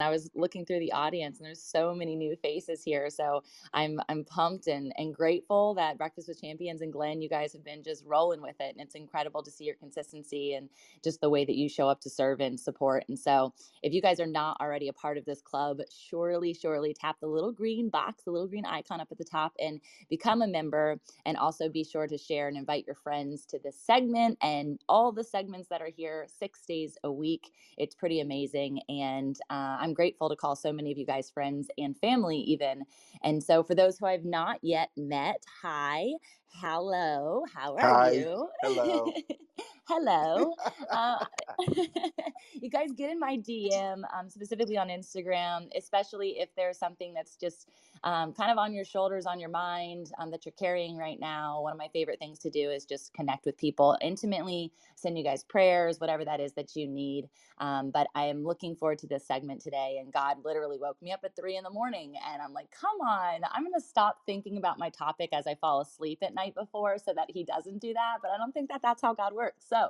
I was looking through the audience and there's so many new faces here. So I'm I'm pumped and and grateful that Breakfast with Champions and Glenn, you guys have been just rolling with it. And it's incredible to see your consistency and just the way that you show up to serve and support. And so if you guys are not already a part of this club, surely, surely tap the little green box, the little green icon up at the top and become a member. And also be sure to share and invite your friends to this segment and all the segments that are here six days a week. It's pretty amazing. And uh, I'm grateful to call so many of you guys friends and family, even. And so, for those who I've not yet met, hi, hello, how are Hi. you? Hello. hello. Uh, you guys get in my DM, um, specifically on Instagram, especially if there's something that's just um, kind of on your shoulders, on your mind um, that you're carrying right now. One of my favorite things to do is just connect with people intimately, send you guys prayers, whatever that is that you need. Um, but I am looking forward to this segment today. And God literally woke me up at three in the morning, and I'm like, come on, I'm going to stop thinking about my topic as I fall asleep at night before so that He doesn't do that. But I don't think that that's how God works. So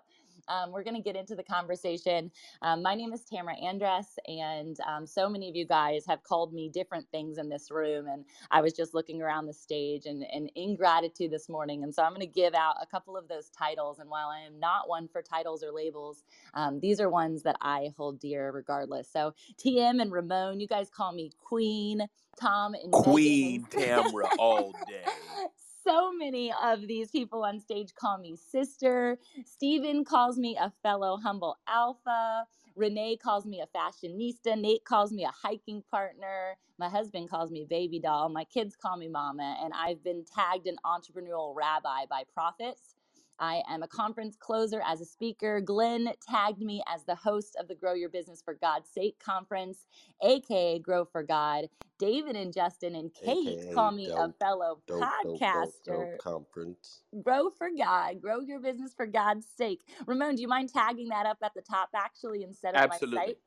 Um, we're going to get into the conversation. Um, my name is Tamara Andress, and um, so many of you guys have called me different things in this room. And I was just looking around the stage and, and in gratitude this morning. And so I'm going to give out a couple of those titles. And while I am not one for titles or labels, um, these are ones that I hold dear regardless. So TM and Ramon, you guys call me Queen. Tom and Queen Tamara all day. so many of these people on stage call me sister. Stephen calls me a fellow humble alpha. Renee calls me a fashionista. Nate calls me a hiking partner. My husband calls me baby doll. My kids call me mama. And I've been tagged an entrepreneurial rabbi by prophets. I am a conference closer as a speaker. Glenn tagged me as the host of the Grow Your Business for God's Sake conference, aka Grow for God. David and Justin and Kate AKA call me dope, a fellow dope, podcaster. Dope, conference. Grow for God. Grow your business for God's sake. Ramon, do you mind tagging that up at the top actually instead of Absolutely. my site?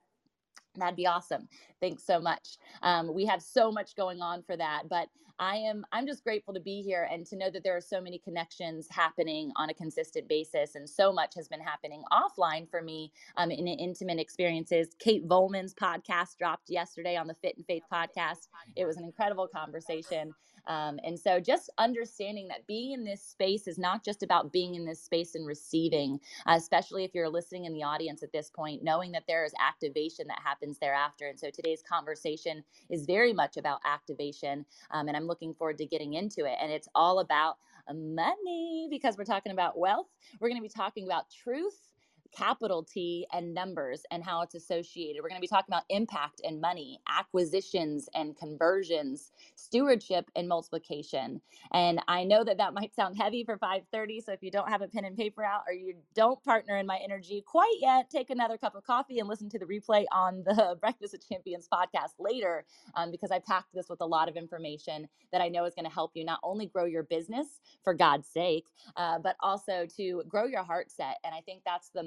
That'd be awesome. Thanks so much. Um, we have so much going on for that, but I am I'm just grateful to be here and to know that there are so many connections happening on a consistent basis, and so much has been happening offline for me um, in intimate experiences. Kate Volman's podcast dropped yesterday on the Fit and Faith podcast. It was an incredible conversation. Um, and so just understanding that being in this space is not just about being in this space and receiving, uh, especially if you're listening in the audience at this point, knowing that there is activation that happens thereafter. And so today's conversation is very much about activation. Um, and I'm looking forward to getting into it. And it's all about money because we're talking about wealth. We're going to be talking about truth capital T and numbers and how it's associated. We're going to be talking about impact and money, acquisitions and conversions, stewardship and multiplication. And I know that that might sound heavy for 5:30, so if you don't have a pen and paper out or you don't partner in my energy quite yet, take another cup of coffee and listen to the replay on the Breakfast of Champions podcast later um, because I packed this with a lot of information that I know is going to help you not only grow your business for God's sake, uh, but also to grow your heart set. And I think that's the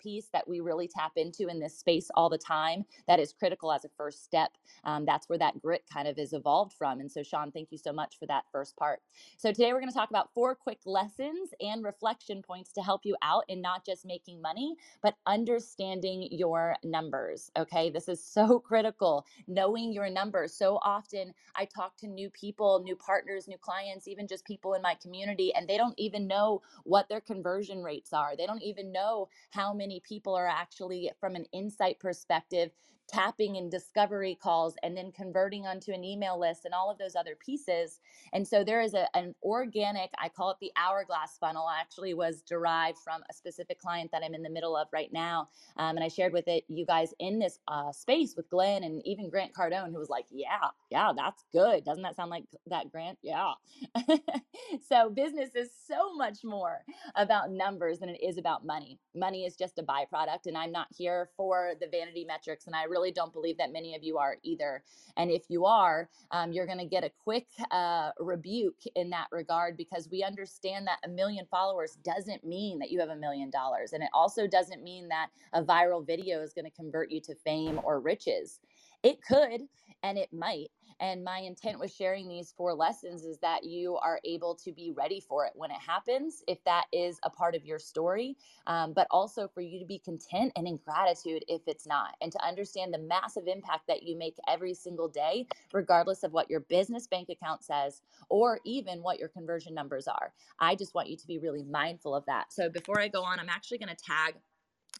piece that we really tap into in this space all the time that is critical as a first step. Um, that's where that grit kind of is evolved from. And so, Sean, thank you so much for that first part. So, today we're going to talk about four quick lessons and reflection points to help you out in not just making money, but understanding your numbers. Okay, this is so critical, knowing your numbers. So often I talk to new people, new partners, new clients, even just people in my community, and they don't even know what their conversion rates are. They don't even know how many people are actually, from an insight perspective, tapping and discovery calls and then converting onto an email list and all of those other pieces. And so there is a, an organic, I call it the hourglass funnel, actually was derived from a specific client that I'm in the middle of right now. Um, and I shared with it you guys in this uh, space with Glenn and even Grant Cardone, who was like, yeah, yeah, that's good. Doesn't that sound like that, Grant? Yeah. so business is so much more about numbers than it is about money. Money is just a byproduct. And I'm not here for the vanity metrics. And I really really don't believe that many of you are either. And if you are, um, you're going to get a quick uh, rebuke in that regard because we understand that a million followers doesn't mean that you have a million dollars. And it also doesn't mean that a viral video is going to convert you to fame or riches. It could and it might. And my intent with sharing these four lessons is that you are able to be ready for it when it happens, if that is a part of your story, um, but also for you to be content and in gratitude if it's not, and to understand the massive impact that you make every single day, regardless of what your business bank account says or even what your conversion numbers are. I just want you to be really mindful of that. So before I go on, I'm actually going to tag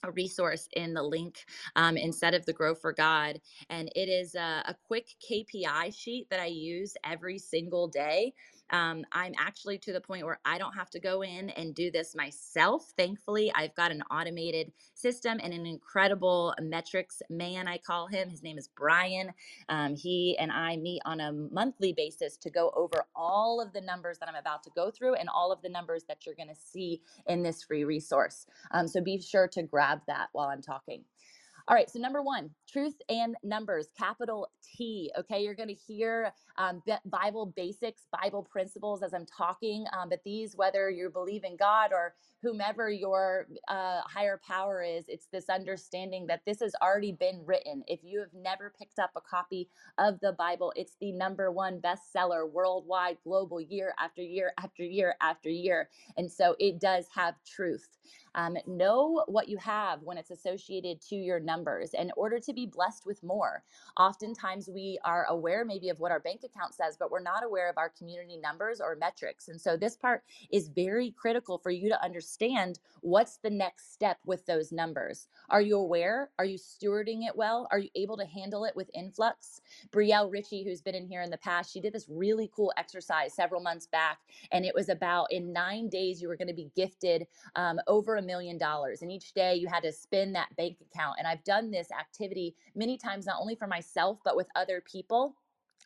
a resource in the link um, instead of the Grow for God. And it is a, a quick KPI sheet that I use every single day um, I'm actually to the point where I don't have to go in and do this myself. Thankfully, I've got an automated system and an incredible metrics man, I call him. His name is Brian. Um, he and I meet on a monthly basis to go over all of the numbers that I'm about to go through and all of the numbers that you're going to see in this free resource. Um, so be sure to grab that while I'm talking. All right, so number one, truth and numbers, capital T. Okay, you're going to hear um, Bible basics, Bible principles as I'm talking, um, but these, whether you believe in God or whomever your uh, higher power is, it's this understanding that this has already been written. If you have never picked up a copy of the Bible, it's the number one bestseller worldwide, global, year after year after year after year. And so it does have truth. Um, know what you have when it's associated to your numbers in order to be blessed with more. Oftentimes, we are aware maybe of what our bank account says, but we're not aware of our community numbers or metrics. And so, this part is very critical for you to understand what's the next step with those numbers. Are you aware? Are you stewarding it well? Are you able to handle it with influx? Brielle Ritchie, who's been in here in the past, she did this really cool exercise several months back, and it was about in nine days you were going to be gifted um, over a million dollars. And each day you had to spin that bank account. And I've done this activity many times, not only for myself, but with other people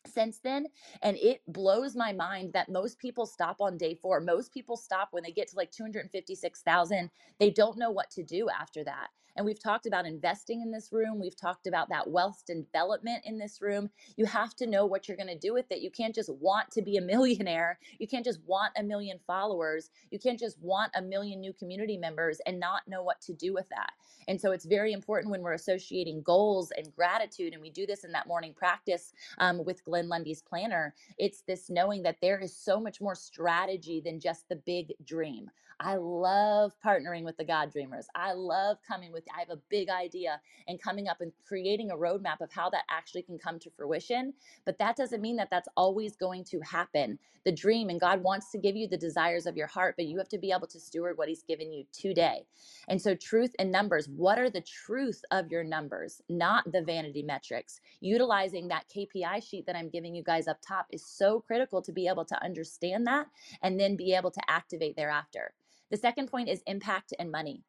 since then and it blows my mind that most people stop on day 4 most people stop when they get to like 256,000 they don't know what to do after that and we've talked about investing in this room. We've talked about that wealth development in this room. You have to know what you're going to do with it. You can't just want to be a millionaire. You can't just want a million followers. You can't just want a million new community members and not know what to do with that. And so it's very important when we're associating goals and gratitude and we do this in that morning practice um, with Glenn Lundy's planner, it's this knowing that there is so much more strategy than just the big dream. I love partnering with the God Dreamers. I love coming with, I have a big idea and coming up and creating a roadmap of how that actually can come to fruition. But that doesn't mean that that's always going to happen. The dream, and God wants to give you the desires of your heart, but you have to be able to steward what He's given you today. And so, truth and numbers what are the truth of your numbers, not the vanity metrics? Utilizing that KPI sheet that I'm giving you guys up top is so critical to be able to understand that and then be able to activate thereafter. The second point is impact and money.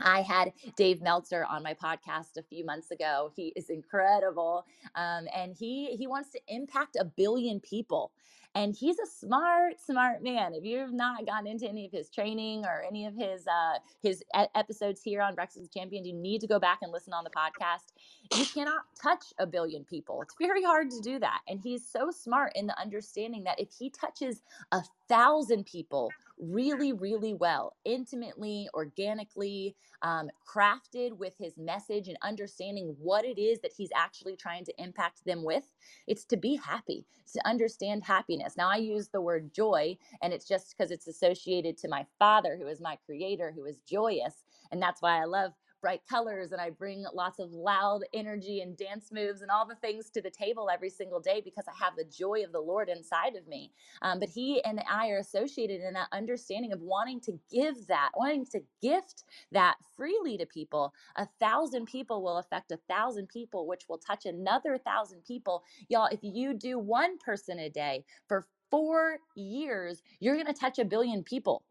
I had Dave Meltzer on my podcast a few months ago. He is incredible, um, and he he wants to impact a billion people. And he's a smart, smart man. If you've not gotten into any of his training or any of his uh, his episodes here on Breakfast Champions, you need to go back and listen on the podcast. You cannot touch a billion people. It's very hard to do that. And he's so smart in the understanding that if he touches a thousand people really, really well, intimately, organically, um, crafted with his message and understanding what it is that he's actually trying to impact them with. It's to be happy, to understand happiness. Now, I use the word joy, and it's just because it's associated to my father, who is my creator, who is joyous. And that's why I love bright colors and I bring lots of loud energy and dance moves and all the things to the table every single day because I have the joy of the Lord inside of me. Um, but He and I are associated in that understanding of wanting to give that, wanting to gift that freely to people. A thousand people will affect a thousand people, which will touch another thousand people. Y'all, if you do one person a day for four years, you're going to touch a billion people.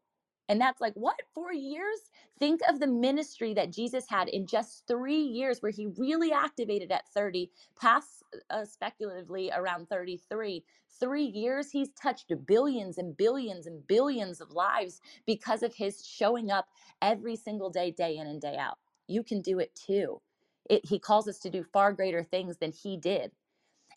And that's like, what? Four years? Think of the ministry that Jesus had in just three years, where he really activated at 30, past uh, speculatively around 33. Three years, he's touched billions and billions and billions of lives because of his showing up every single day, day in and day out. You can do it too. It, he calls us to do far greater things than he did.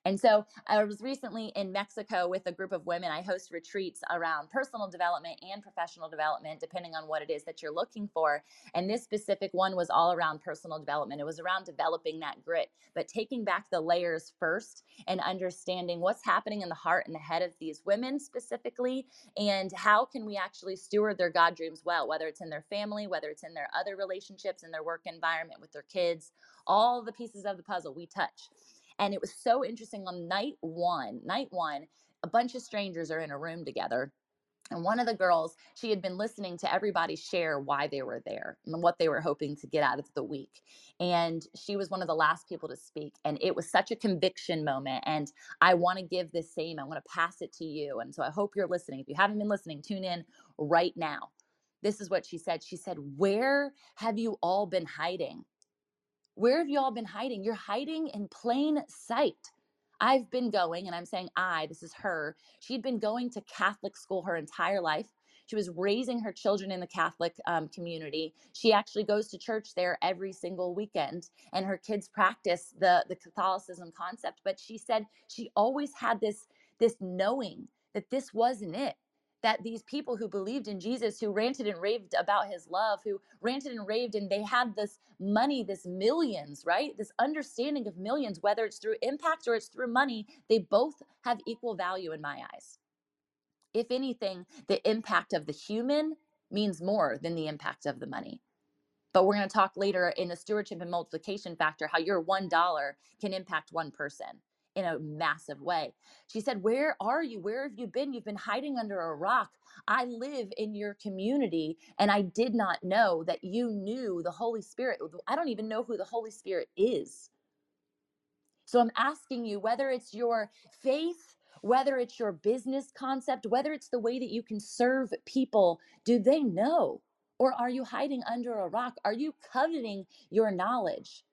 And so I was recently in Mexico with a group of women. I host retreats around personal development and professional development, depending on what it is that you're looking for. And this specific one was all around personal development. It was around developing that grit, but taking back the layers first and understanding what's happening in the heart and the head of these women specifically, and how can we actually steward their God dreams well, whether it's in their family, whether it's in their other relationships, in their work environment with their kids, all the pieces of the puzzle we touch. And it was so interesting on night one, night one, a bunch of strangers are in a room together. And one of the girls, she had been listening to everybody share why they were there and what they were hoping to get out of the week. And she was one of the last people to speak. And it was such a conviction moment. And I want to give this same, I want to pass it to you. And so I hope you're listening. If you haven't been listening, tune in right now. This is what she said. She said, Where have you all been hiding? Where have you all been hiding? You're hiding in plain sight. I've been going, and I'm saying I, this is her. She'd been going to Catholic school her entire life. She was raising her children in the Catholic um, community. She actually goes to church there every single weekend, and her kids practice the the Catholicism concept. But she said she always had this this knowing that this wasn't it that these people who believed in Jesus, who ranted and raved about his love, who ranted and raved, and they had this money, this millions, right? This understanding of millions, whether it's through impact or it's through money, they both have equal value in my eyes. If anything, the impact of the human means more than the impact of the money. But we're going to talk later in the stewardship and multiplication factor how your $1 can impact one person in a massive way. She said, Where are you? Where have you been? You've been hiding under a rock. I live in your community, and I did not know that you knew the Holy Spirit. I don't even know who the Holy Spirit is. So I'm asking you whether it's your faith, whether it's your business concept, whether it's the way that you can serve people, do they know? Or are you hiding under a rock? Are you coveting your knowledge?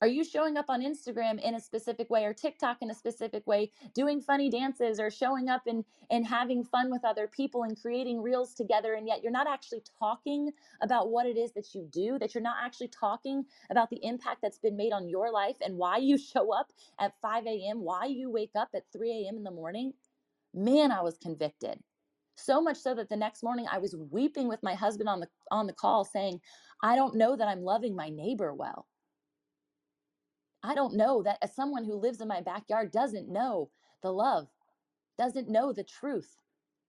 Are you showing up on Instagram in a specific way or TikTok in a specific way, doing funny dances or showing up and, and having fun with other people and creating reels together? And yet you're not actually talking about what it is that you do, that you're not actually talking about the impact that's been made on your life and why you show up at 5 a.m., why you wake up at 3 a.m. in the morning. Man, I was convicted. So much so that the next morning I was weeping with my husband on the on the call saying, I don't know that I'm loving my neighbor well. I don't know that as someone who lives in my backyard doesn't know the love, doesn't know the truth,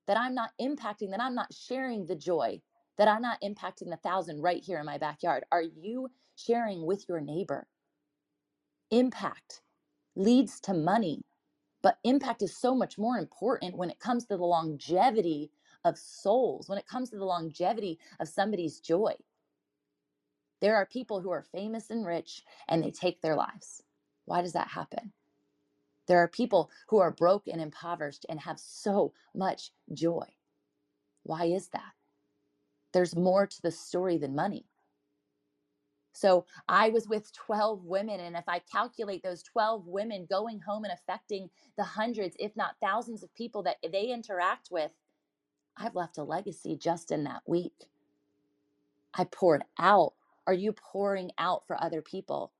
that I'm not impacting, that I'm not sharing the joy, that I'm not impacting the thousand right here in my backyard. Are you sharing with your neighbor? Impact leads to money, but impact is so much more important when it comes to the longevity of souls, when it comes to the longevity of somebody's joy. There are people who are famous and rich and they take their lives. Why does that happen? There are people who are broke and impoverished and have so much joy. Why is that? There's more to the story than money. So I was with 12 women, and if I calculate those 12 women going home and affecting the hundreds, if not thousands of people that they interact with, I've left a legacy just in that week. I poured out are you pouring out for other people?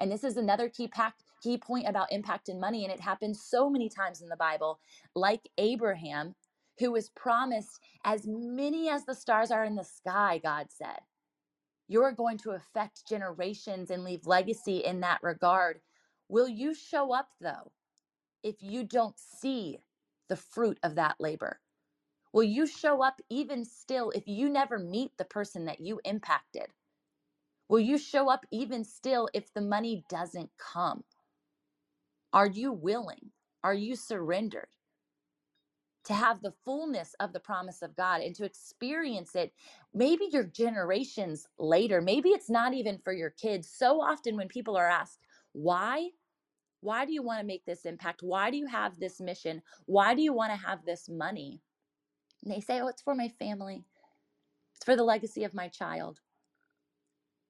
And this is another key pact, key point about impact and money. And it happens so many times in the Bible, like Abraham, who was promised as many as the stars are in the sky, God said. You're going to affect generations and leave legacy in that regard. Will you show up, though, if you don't see the fruit of that labor? Will you show up even still if you never meet the person that you impacted? Will you show up even still if the money doesn't come? Are you willing? Are you surrendered to have the fullness of the promise of God and to experience it maybe your generations later? Maybe it's not even for your kids. So often when people are asked, why? Why do you want to make this impact? Why do you have this mission? Why do you want to have this money? And they say, oh, it's for my family, it's for the legacy of my child.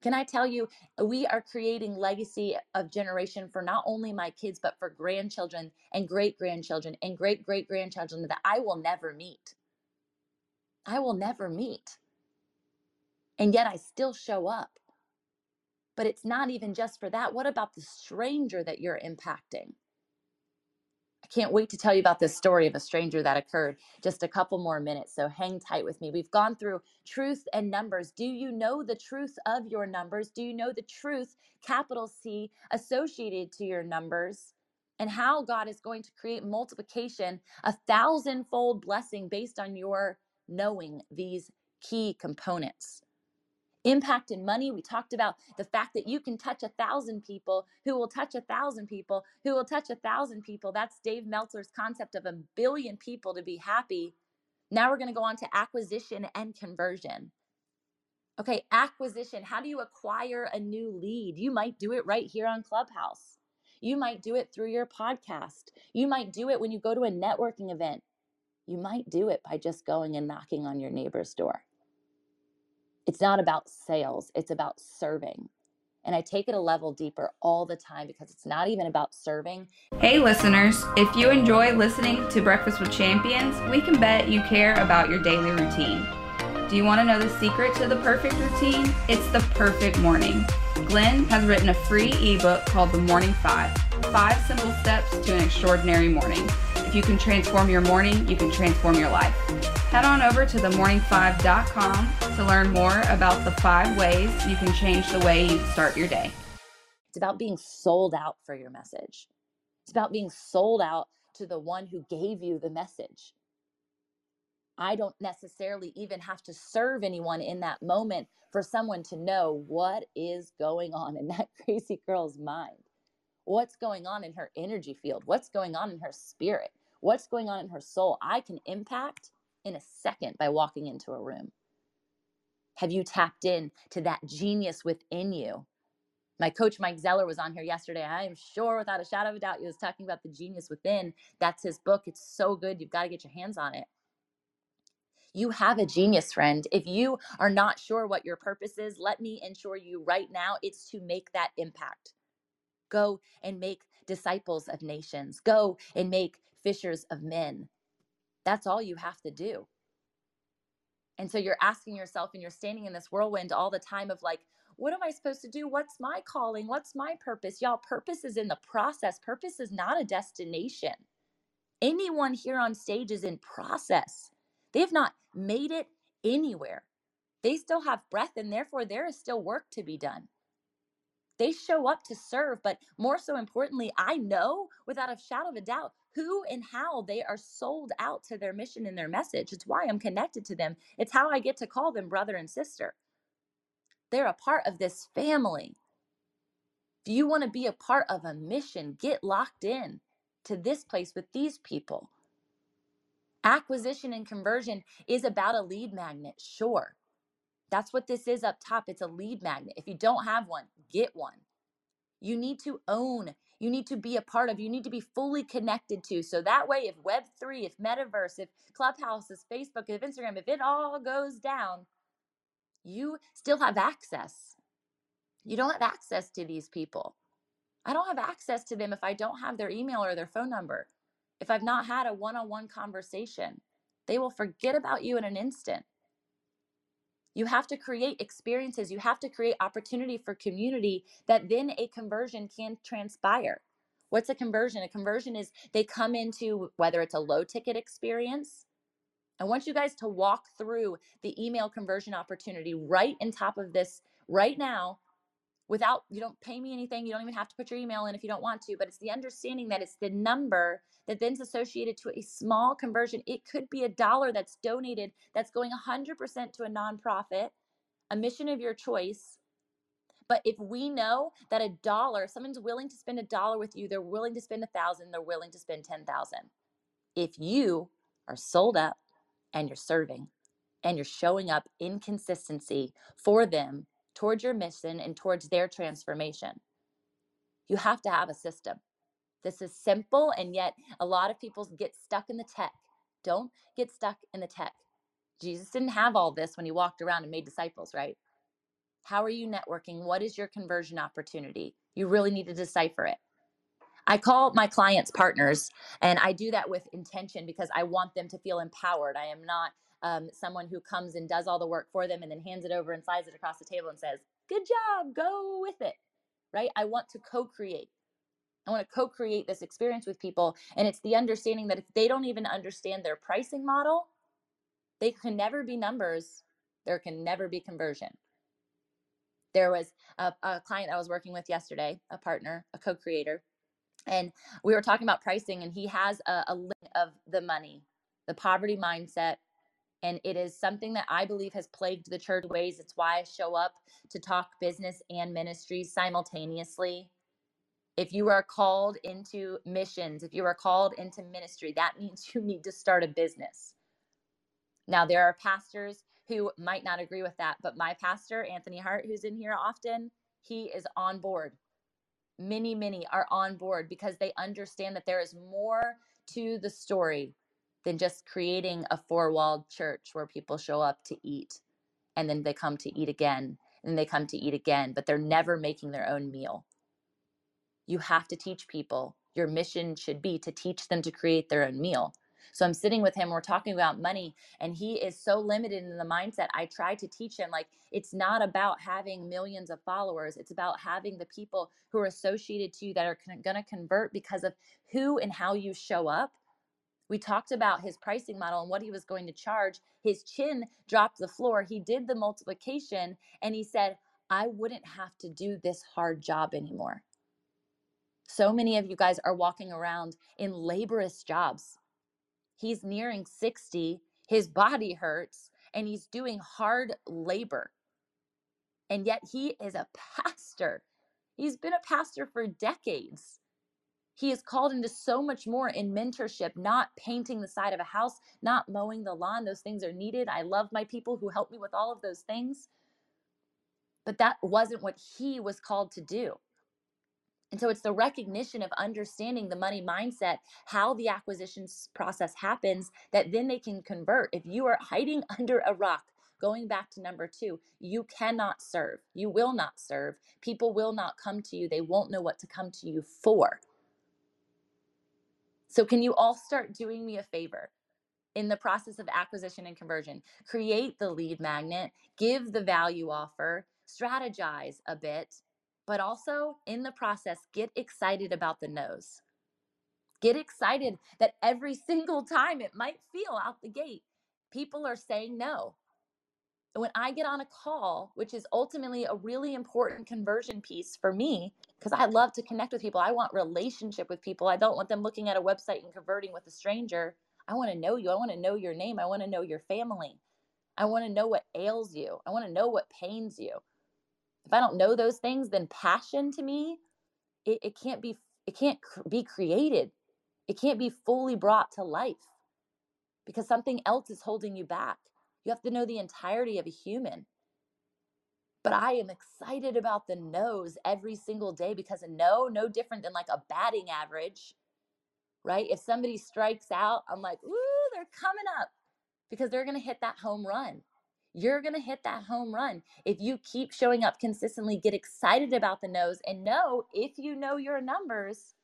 Can I tell you, we are creating legacy of generation for not only my kids, but for grandchildren and great grandchildren and great great grandchildren that I will never meet. I will never meet. And yet I still show up. But it's not even just for that. What about the stranger that you're impacting? Can't wait to tell you about this story of a stranger that occurred. Just a couple more minutes, so hang tight with me. We've gone through truth and numbers. Do you know the truth of your numbers? Do you know the truth, capital C, associated to your numbers? And how God is going to create multiplication, a thousandfold blessing based on your knowing these key components impact in money. We talked about the fact that you can touch a thousand people who will touch a thousand people who will touch a thousand people. That's Dave Meltzer's concept of a billion people to be happy. Now we're going to go on to acquisition and conversion. Okay, acquisition. How do you acquire a new lead? You might do it right here on Clubhouse. You might do it through your podcast. You might do it when you go to a networking event. You might do it by just going and knocking on your neighbor's door it's not about sales, it's about serving. And I take it a level deeper all the time because it's not even about serving. Hey, listeners, if you enjoy listening to Breakfast with Champions, we can bet you care about your daily routine. Do you want to know the secret to the perfect routine? It's the perfect morning. Glenn has written a free ebook called The Morning Five Five Simple Steps to an Extraordinary Morning. If you can transform your morning, you can transform your life. Head on over to themorning5.com to learn more about the five ways you can change the way you start your day. It's about being sold out for your message. It's about being sold out to the one who gave you the message. I don't necessarily even have to serve anyone in that moment for someone to know what is going on in that crazy girl's mind. What's going on in her energy field? What's going on in her spirit? What's going on in her soul? I can impact in a second by walking into a room. Have you tapped in to that genius within you? My coach Mike Zeller was on here yesterday. I am sure without a shadow of a doubt he was talking about the genius within. That's his book. It's so good. You've got to get your hands on it. You have a genius friend. If you are not sure what your purpose is, let me ensure you right now it's to make that impact. Go and make disciples of nations, go and make fishers of men. That's all you have to do. And so you're asking yourself, and you're standing in this whirlwind all the time of like, what am I supposed to do? What's my calling? What's my purpose? Y'all, purpose is in the process. Purpose is not a destination. Anyone here on stage is in process. They have not made it anywhere. They still have breath, and therefore, there is still work to be done. They show up to serve, but more so importantly, I know without a shadow of a doubt who and how they are sold out to their mission and their message. It's why I'm connected to them. It's how I get to call them brother and sister. They're a part of this family. If you want to be a part of a mission, get locked in to this place with these people. Acquisition and conversion is about a lead magnet, sure. That's what this is up top. It's a lead magnet. If you don't have one, get one. You need to own, you need to be a part of, you need to be fully connected to. So that way, if Web3, if Metaverse, if Clubhouse, if Facebook, if Instagram, if it all goes down, you still have access. You don't have access to these people. I don't have access to them if I don't have their email or their phone number if I've not had a one on one conversation. They will forget about you in an instant. You have to create experiences, you have to create opportunity for community that then a conversion can transpire. What's a conversion? A conversion is they come into whether it's a low ticket experience. I want you guys to walk through the email conversion opportunity right in top of this right now without you don't pay me anything you don't even have to put your email in if you don't want to but it's the understanding that it's the number that then's associated to a small conversion. It could be a dollar that's donated that's going 100% to a nonprofit a mission of your choice. But if we know that a dollar someone's willing to spend a dollar with you they're willing to spend a thousand they're willing to spend 10,000 if you are sold up and you're serving and you're showing up in consistency for them towards your mission and towards their transformation. You have to have a system. This is simple, and yet a lot of people get stuck in the tech. Don't get stuck in the tech. Jesus didn't have all this when he walked around and made disciples, right? How are you networking? What is your conversion opportunity? You really need to decipher it. I call my clients partners, and I do that with intention because I want them to feel empowered. I am not um, someone who comes and does all the work for them and then hands it over and slides it across the table and says, Good job, go with it. Right? I want to co create. I want to co create this experience with people. And it's the understanding that if they don't even understand their pricing model, they can never be numbers, there can never be conversion. There was a, a client I was working with yesterday, a partner, a co creator, and we were talking about pricing, and he has a, a link of the money, the poverty mindset, and it is something that I believe has plagued the church ways. It's why I show up to talk business and ministries simultaneously. If you are called into missions, if you are called into ministry, that means you need to start a business. Now, there are pastors who might not agree with that, but my pastor, Anthony Hart, who's in here often, he is on board. Many, many are on board because they understand that there is more to the story than just creating a four walled church where people show up to eat and then they come to eat again and they come to eat again, but they're never making their own meal. You have to teach people. Your mission should be to teach them to create their own meal. So I'm sitting with him, we're talking about money, and he is so limited in the mindset. I try to teach him, like, it's not about having millions of followers, it's about having the people who are associated to you that are going to convert because of who and how you show up we talked about his pricing model and what he was going to charge. His chin dropped the floor. He did the multiplication and he said, I wouldn't have to do this hard job anymore. So many of you guys are walking around in laborious jobs. He's nearing 60. his body hurts, and he's doing hard labor. And yet he is a pastor. He's been a pastor for decades. He is called into so much more in mentorship, not painting the side of a house, not mowing the lawn. Those things are needed. I love my people who help me with all of those things. But that wasn't what he was called to do. And so it's the recognition of understanding the money mindset, how the acquisition process happens, that then they can convert. If you are hiding under a rock, going back to number two, you cannot serve. You will not serve. People will not come to you. They won't know what to come to you for. So, can you all start doing me a favor? in the process of acquisition and conversion. Create the lead magnet, give the value offer, strategize a bit, but also in the process, get excited about the no's. Get excited that every single time it might feel out the gate, people are saying no. when I get on a call, which is ultimately a really important conversion piece for me, because I love to connect with people, I want relationship with people. I don't want them looking at a website and converting with a stranger. I want to know you. I want to know your name. I want to know your family. I want to know what ails you. I want to know what pains you if I don't know those things, then passion to me, it, it can't be it can't cr- be created. It can't be fully brought to life because something else is holding you back. You have to know the entirety of a human. But I am excited about the no's every single day because a no, no different than like a batting average, right? If somebody strikes out, I'm like, ooh, they're coming up because they're going to hit that home run you're going to hit that home run. If you keep showing up consistently, get excited about the no's, and know if you know your numbers,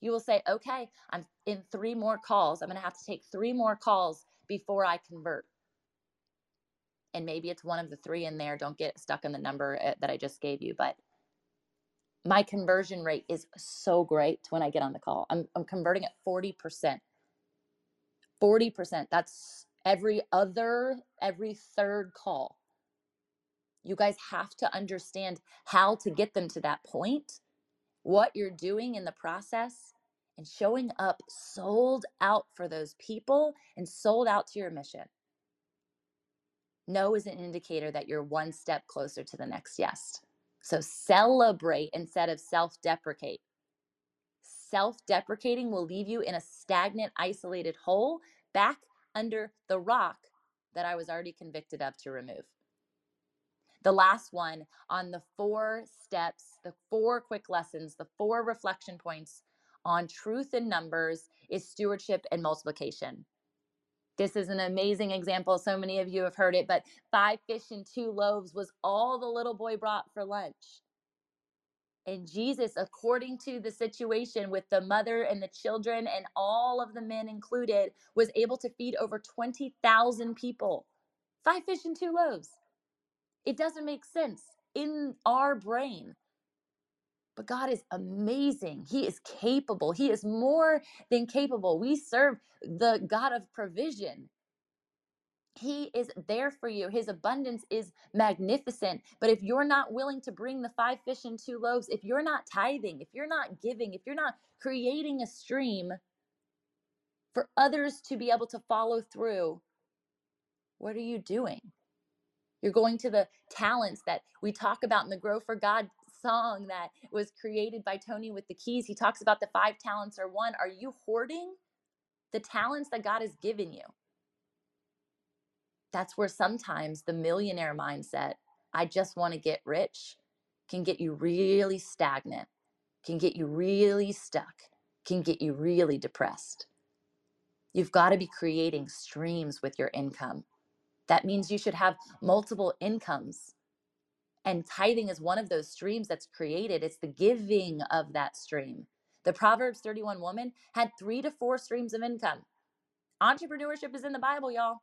you will say, okay, I'm in three more calls. I'm going to have to take three more calls before I convert. And maybe it's one of the three in there. Don't get stuck in the number eh, that I just gave you. But my conversion rate is so great when I get on the call. I'm, I'm converting at 40%. 40%. That's every other, every third call. You guys have to understand how to get them to that point, what you're doing in the process, and showing up sold out for those people and sold out to your mission. No is an indicator that you're one step closer to the next yes. So celebrate instead of self deprecate. Self deprecating will leave you in a stagnant, isolated hole back under the rock that I was already convicted of to remove. The last one on the four steps, the four quick lessons, the four reflection points on truth in numbers is stewardship and multiplication. This is an amazing example. So many of you have heard it, but five fish and two loaves was all the little boy brought for lunch. And Jesus, according to the situation with the mother and the children and all of the men included, was able to feed over 20,000 people. Five fish and two loaves. It doesn't make sense in our brain. But God is amazing. He is capable. He is more than capable. We serve the God of provision. He is there for you. His abundance is magnificent. But if you're not willing to bring the five fish and two loaves, if you're not tithing, if you're not giving, if you're not creating a stream for others to be able to follow through, what are you doing? You're going to the talents that we talk about in the Grow for God song that was created by Tony with the keys. He talks about the five talents or one. Are you hoarding the talents that God has given you? that's where sometimes the millionaire mindset, I just want to get rich, can get you really stagnant, can get you really stuck, can get you really depressed. You've got to be creating streams with your income. That means you should have multiple incomes. And tithing is one of those streams that's created. It's the giving of that stream. The Proverbs 31 woman had three to four streams of income. Entrepreneurship is in the Bible, y'all.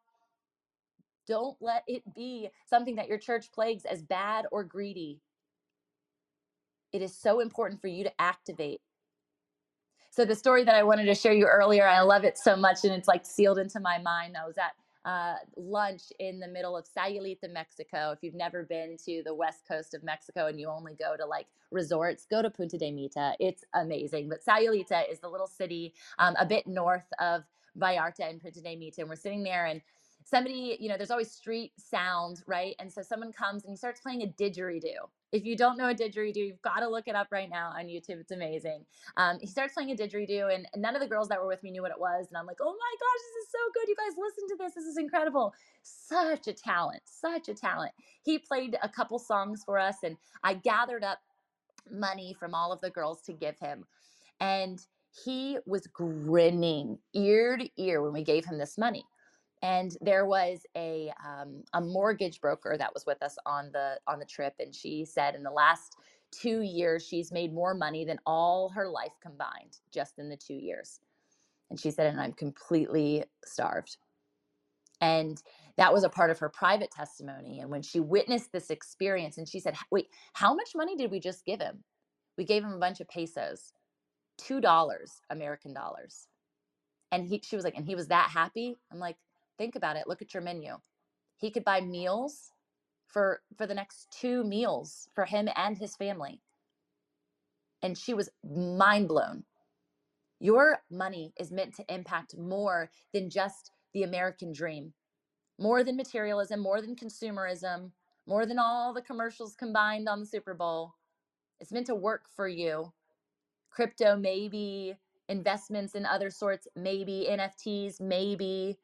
Don't let it be something that your church plagues as bad or greedy. It is so important for you to activate. So, the story that I wanted to share you earlier, I love it so much and it's like sealed into my mind. I was at uh, lunch in the middle of Sayulita, Mexico. If you've never been to the west coast of Mexico and you only go to like resorts, go to Punta de Mita. It's amazing. But Sayulita is the little city um, a bit north of Vallarta and Punta de Mita. And we're sitting there and somebody, you know, there's always street sound, right? And so someone comes and he starts playing a didgeridoo. If you don't know a didgeridoo, you've got to look it up right now on YouTube. It's amazing. Um, he starts playing a didgeridoo, and none of the girls that were with me knew what it was. And I'm like, oh my gosh, this is so good. You guys listen to this. This is incredible. Such a talent, such a talent. He played a couple songs for us, and I gathered up money from all of the girls to give him. And he was grinning ear to ear when we gave him this money. And there was a um, a mortgage broker that was with us on the on the trip, and she said in the last two years she's made more money than all her life combined just in the two years. And she said, and I'm completely starved. And that was a part of her private testimony. And when she witnessed this experience, and she said, Wait, how much money did we just give him? We gave him a bunch of pesos, $2 American dollars. And he, she was like, and he was that happy. I'm like, think about it. Look at your menu. He could buy meals for for the next two meals for him and his family. And she was mind blown. Your money is meant to impact more than just the American dream, more than materialism, more than consumerism, more than all the commercials combined on the Super Bowl. It's meant to work for you. Crypto, maybe. Investments in other sorts, maybe. NFTs, maybe.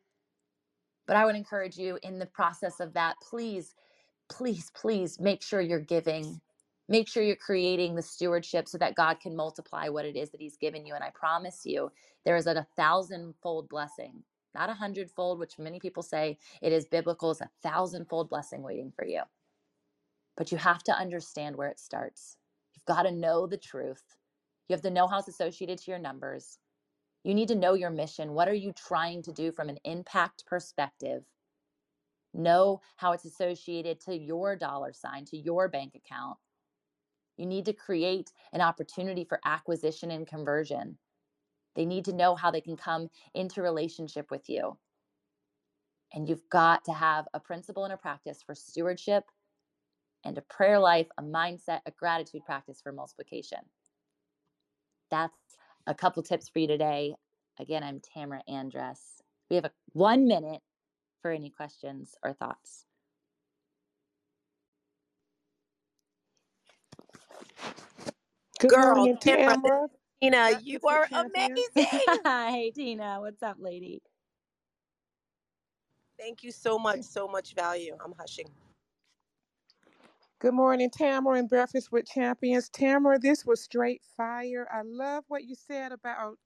But I would encourage you in the process of that, please, please, please make sure you're giving. Make sure you're creating the stewardship so that God can multiply what it is that He's given you. And I promise you, there is a thousandfold blessing, not a hundredfold, which many people say it is biblical, it's a thousandfold blessing waiting for you. But you have to understand where it starts. You've got to know the truth. You have to know how it's associated to your numbers. You need to know your mission. What are you trying to do from an impact perspective? Know how it's associated to your dollar sign, to your bank account. You need to create an opportunity for acquisition and conversion. They need to know how they can come into relationship with you. And you've got to have a principle and a practice for stewardship and a prayer life, a mindset, a gratitude practice for multiplication. That's a couple tips for you today. Again, I'm Tamara Andress. We have a one minute for any questions or thoughts. Good Girl, morning, Tamara, Tamara. Tina, you are amazing. Hi, Tina. What's up, lady? Thank you so much, so much value. I'm hushing. Good morning, Tamara, and Breakfast with Champions. Tamara, this was straight fire. I love what you said about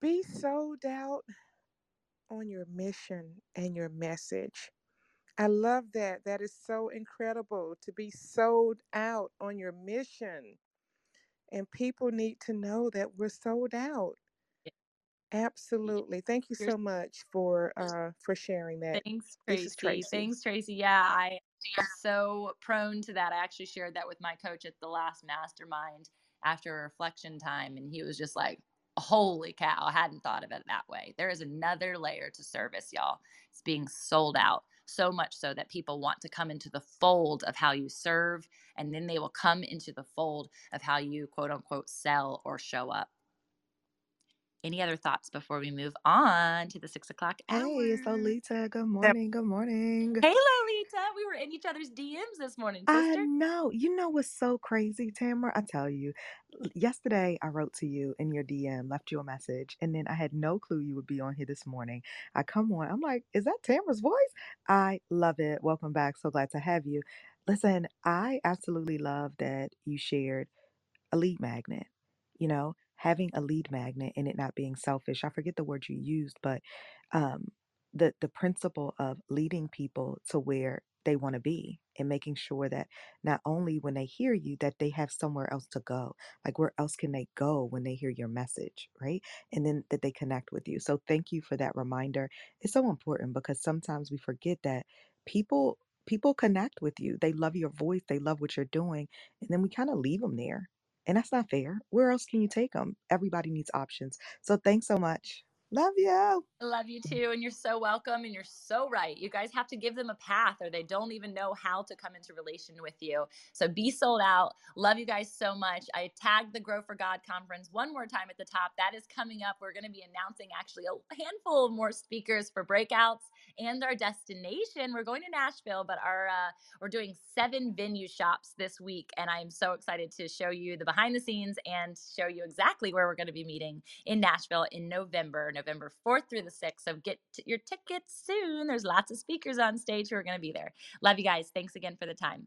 be sold out on your mission and your message. I love that. That is so incredible to be sold out on your mission. And people need to know that we're sold out. Absolutely. Thank you so much for uh for sharing that. Thanks, Tracy. Tracy. Thanks, Tracy. Yeah, I so prone to that. I actually shared that with my coach at the last mastermind after reflection time, and he was just like, Holy cow, I hadn't thought of it that way. There is another layer to service, y'all. It's being sold out so much so that people want to come into the fold of how you serve, and then they will come into the fold of how you quote unquote sell or show up. Any other thoughts before we move on to the six o'clock hour? Hey, it's Lolita. Good morning. Good morning. Hey, We were in each other's DMs this morning, I sister. know. You know what's so crazy, Tamara? I tell you, yesterday I wrote to you in your DM, left you a message, and then I had no clue you would be on here this morning. I come on, I'm like, is that Tamara's voice? I love it. Welcome back. So glad to have you. Listen, I absolutely love that you shared a lead magnet. You know, having a lead magnet and it not being selfish. I forget the word you used, but um, the the principle of leading people to where they want to be and making sure that not only when they hear you that they have somewhere else to go like where else can they go when they hear your message right and then that they connect with you so thank you for that reminder it's so important because sometimes we forget that people people connect with you they love your voice they love what you're doing and then we kind of leave them there and that's not fair. Where else can you take them? Everybody needs options. So thanks so much. Love you. Love you too. And you're so welcome. And you're so right. You guys have to give them a path or they don't even know how to come into relation with you. So be sold out. Love you guys so much. I tagged the Grow for God conference one more time at the top. That is coming up. We're going to be announcing actually a handful of more speakers for breakouts and our destination. We're going to Nashville, but our uh, we're doing seven venue shops this week. And I'm so excited to show you the behind the scenes and show you exactly where we're going to be meeting in Nashville in November, November 4th through the 6th. So get t- your tickets soon. There's lots of speakers on stage who are going to be there. Love you guys. Thanks again for the time.